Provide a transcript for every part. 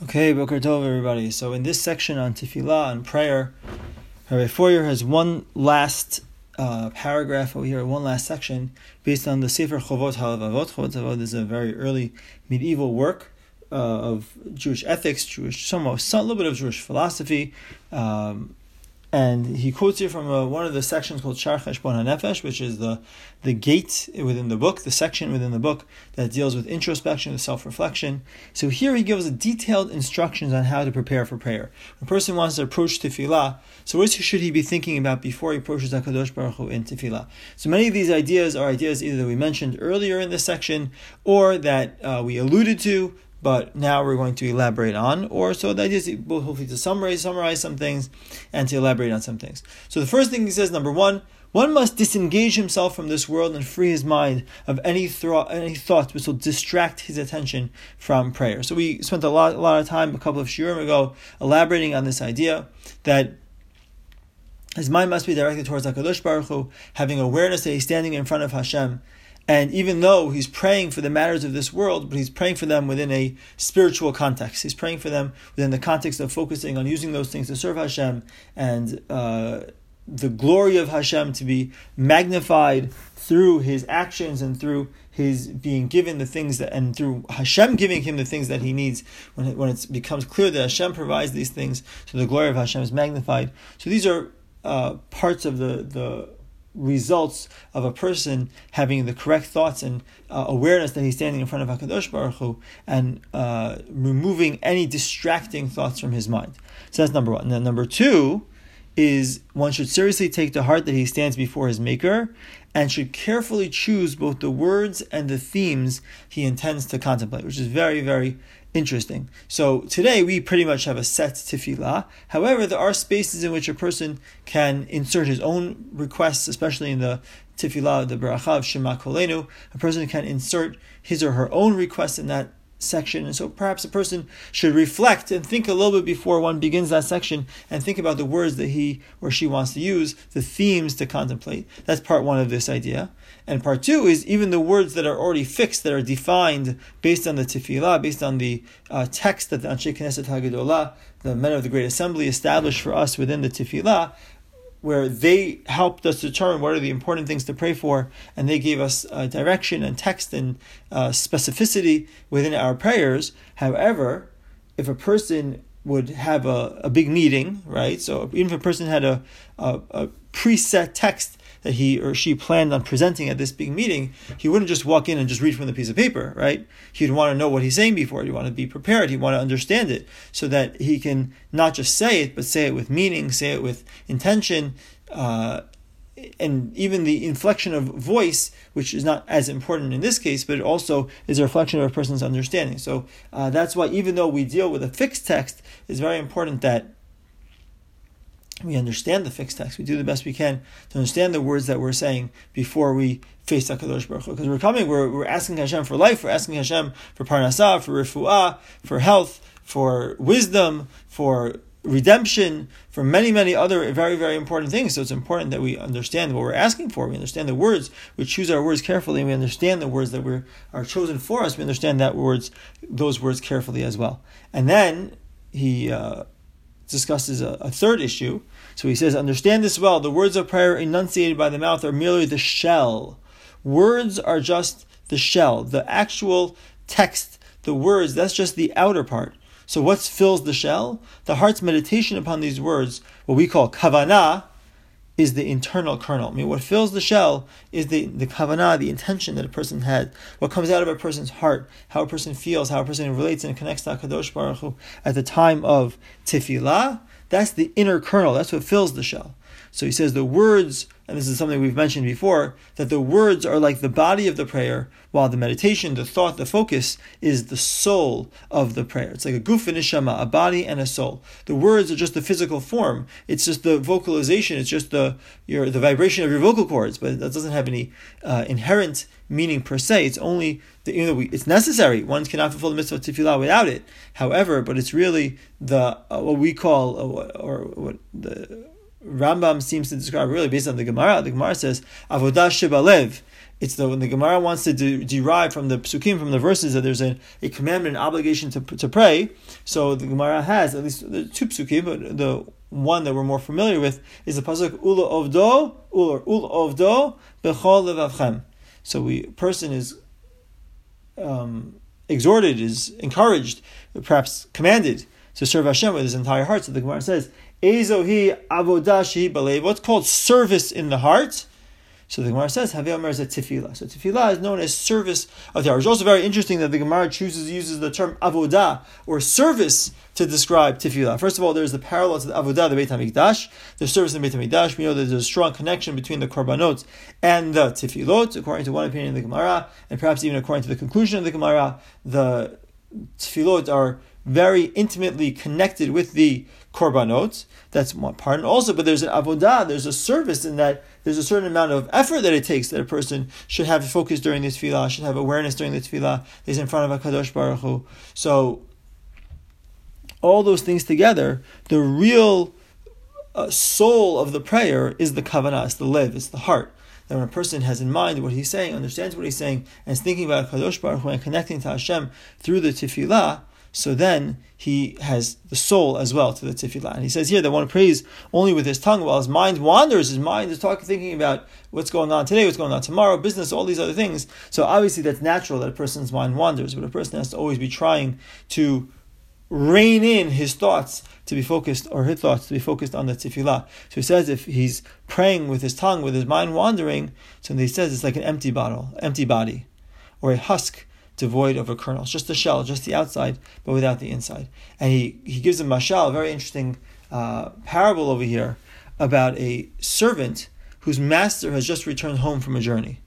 Okay, Boker Tov, everybody. So in this section on Tefillah and prayer, Rabbi Feuer has one last uh, paragraph over here, one last section based on the Sefer Chovot Halevavot. Chovot Halevavot is a very early medieval work uh, of Jewish ethics, Jewish, some, some, a little bit of Jewish philosophy, um, and he quotes here from uh, one of the sections called Shar Cheshbon HaNefesh, which is the, the gate within the book, the section within the book that deals with introspection, with self-reflection. So here he gives detailed instructions on how to prepare for prayer. When a person wants to approach tefillah, so what should he be thinking about before he approaches HaKadosh Baruch Hu in tefillah? So many of these ideas are ideas either that we mentioned earlier in this section or that uh, we alluded to but now we're going to elaborate on, or so the idea is hopefully to summarize, summarize some things and to elaborate on some things. So the first thing he says, number one, one must disengage himself from this world and free his mind of any thought, any thoughts which will distract his attention from prayer. So we spent a lot, a lot of time a couple of shiurim ago elaborating on this idea that his mind must be directed towards Hakadosh Baruch Hu, having awareness that he's standing in front of Hashem and even though he's praying for the matters of this world, but he's praying for them within a spiritual context. He's praying for them within the context of focusing on using those things to serve Hashem and uh, the glory of Hashem to be magnified through his actions and through his being given the things that, and through Hashem giving him the things that he needs. When it, when it becomes clear that Hashem provides these things, so the glory of Hashem is magnified. So these are uh, parts of the the results of a person having the correct thoughts and uh, awareness that he's standing in front of Hakadosh Baruch Hu and uh, removing any distracting thoughts from his mind. So that's number one. Then number two is one should seriously take to heart that he stands before his Maker and should carefully choose both the words and the themes he intends to contemplate, which is very, very interesting. So today we pretty much have a set tefillah. However, there are spaces in which a person can insert his own requests, especially in the tefillah, the bracha of Shema Kolenu. A person can insert his or her own request in that section. And so perhaps a person should reflect and think a little bit before one begins that section and think about the words that he or she wants to use, the themes to contemplate. That's part one of this idea. And part two is even the words that are already fixed, that are defined based on the tefillah, based on the uh, text that the Anshe Knesset Haggadolah, the men of the Great Assembly, established for us within the tefillah, where they helped us determine what are the important things to pray for, and they gave us uh, direction and text and uh, specificity within our prayers. However, if a person would have a, a big meeting, right? So even if a person had a, a, a preset text that he or she planned on presenting at this big meeting, he wouldn't just walk in and just read from the piece of paper, right? He'd want to know what he's saying before. He'd want to be prepared. He'd want to understand it so that he can not just say it, but say it with meaning, say it with intention, uh, and even the inflection of voice, which is not as important in this case, but it also is a reflection of a person's understanding. So uh, that's why, even though we deal with a fixed text, it's very important that we understand the fixed text. We do the best we can to understand the words that we're saying before we face Hakadosh Baruch Hu. Because we're coming, we're, we're asking Hashem for life, we're asking Hashem for parnasah, for refuah, for health, for wisdom, for redemption, for many, many other very, very important things. So it's important that we understand what we're asking for. We understand the words. We choose our words carefully, and we understand the words that were are chosen for us. We understand that words, those words carefully as well. And then he. Uh, discusses a, a, third issue. So he says, Understand this well. The words of prayer enunciated by the mouth are merely the shell. Words are just the shell. The actual text, the words, that's just the outer part. So what fills the shell? The heart's meditation upon these words, what we call kavanah, is the internal kernel. I mean, what fills the shell is the, the kavanah, the intention that a person had, what comes out of a person's heart, how a person feels, how a person relates and connects to HaKadosh Baruch Hu at the time of tefillah. That's the inner kernel. That's what fills the shell. So he says the words, and this is something we've mentioned before, that the words are like the body of the prayer, while the meditation, the thought, the focus is the soul of the prayer. It's like a guf and neshama, a body and a soul. The words are just the physical form. It's just the vocalization. It's just the your the vibration of your vocal cords, but that doesn't have any uh, inherent meaning per se. It's only the, you know we, it's necessary. One cannot fulfill the mitzvah of tefillah without it. However, but it's really the uh, what we call uh, or what the Rambam seems to describe really based on the Gemara. The Gemara says avodah shebalev. It's the when the Gemara wants to de- derive from the psukim from the verses that there's a, a commandment, an obligation to, to pray. So the Gemara has at least two psukim, but the one that we're more familiar with is the pasuk ula ovdo or ula ovdo bechol levavchem. So we person is um, exhorted, is encouraged, perhaps commanded to serve Hashem with his entire heart. So the Gemara says, Ezohi avodah shebalev. What's called service in the heart? So the Gemara says, Havei Omer is a tefillah. So tefillah is known as service of the heart. It's also very interesting that the Gemara chooses uses the term avodah or service to describe tefillah. First of all, there's the parallel to the avodah, the Beit Hamikdash, the service in Beit Hamikdash. We know that there's a strong connection between the korbanot and the tefillot, according to one opinion of the Gemara, and perhaps even according to the conclusion of the Gemara, the tefillot are very intimately connected with the korbanot. That's one part. And also, but there's an avodah, there's a service in that there's a certain amount of effort that it takes that a person should have focus during the tefillah, should have awareness during the tefillah, is in front of a kadosh baruch Hu. So, all those things together, the real uh, soul of the prayer is the kavanah, it's the live, it's the heart. That when a person has in mind what he's saying, understands what he's saying, and is thinking about Kadosh Baruch Hu and connecting to Hashem through the tefillah, so then he has the soul as well to the tefillah. And he says here that one prays only with his tongue while his mind wanders, his mind is talking, thinking about what's going on today, what's going on tomorrow, business, all these other things. So obviously that's natural that a person's mind wanders, but a person has to always be trying to rein in his thoughts to be focused, or his thoughts to be focused on the tefillah. So he says if he's praying with his tongue, with his mind wandering, so he says it's like an empty bottle, empty body, or a husk devoid of a kernel, just the shell, just the outside, but without the inside. And he, he gives a mashal, a very interesting uh, parable over here, about a servant whose master has just returned home from a journey.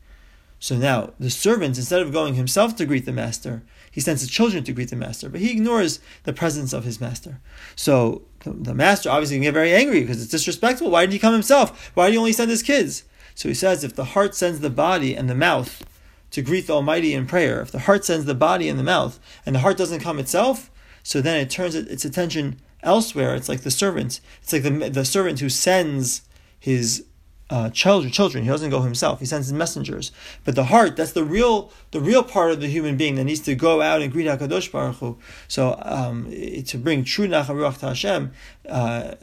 So now the servant, instead of going himself to greet the master, he sends his children to greet the master, but he ignores the presence of his master. So the master obviously can get very angry because it's disrespectful. Why did he come himself? Why did he only send his kids? So he says if the heart sends the body and the mouth to greet the Almighty in prayer, if the heart sends the body and the mouth, and the heart doesn't come itself, so then it turns its attention elsewhere. It's like the servant. It's like the, the servant who sends his uh, children, children. He doesn't go himself. He sends his messengers. But the heart, that's the real, the real part of the human being that needs to go out and greet Hakadosh Baruch Hu. So um, to bring true nacharuach to Hashem. Uh,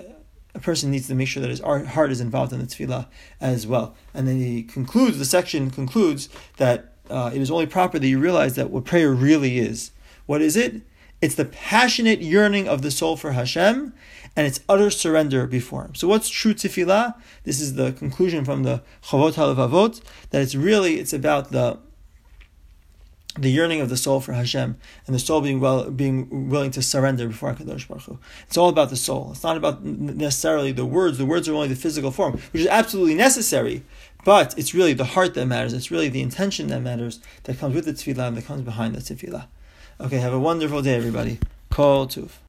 a person needs to make sure that his heart is involved in the tefillah as well. And then he concludes, the section concludes that uh, it is only proper that you realize that what prayer really is. What is it? It's the passionate yearning of the soul for Hashem and its utter surrender before Him. So, what's true tefillah? This is the conclusion from the Chovot HaLevavot that it's really it's about the the yearning of the soul for Hashem and the soul being well, being willing to surrender before Hakadosh Baruch Hu. It's all about the soul. It's not about necessarily the words. The words are only the physical form, which is absolutely necessary. But it's really the heart that matters. It's really the intention that matters that comes with the tefillah and that comes behind the tefillah. Okay, have a wonderful day, everybody. Kol Tuv.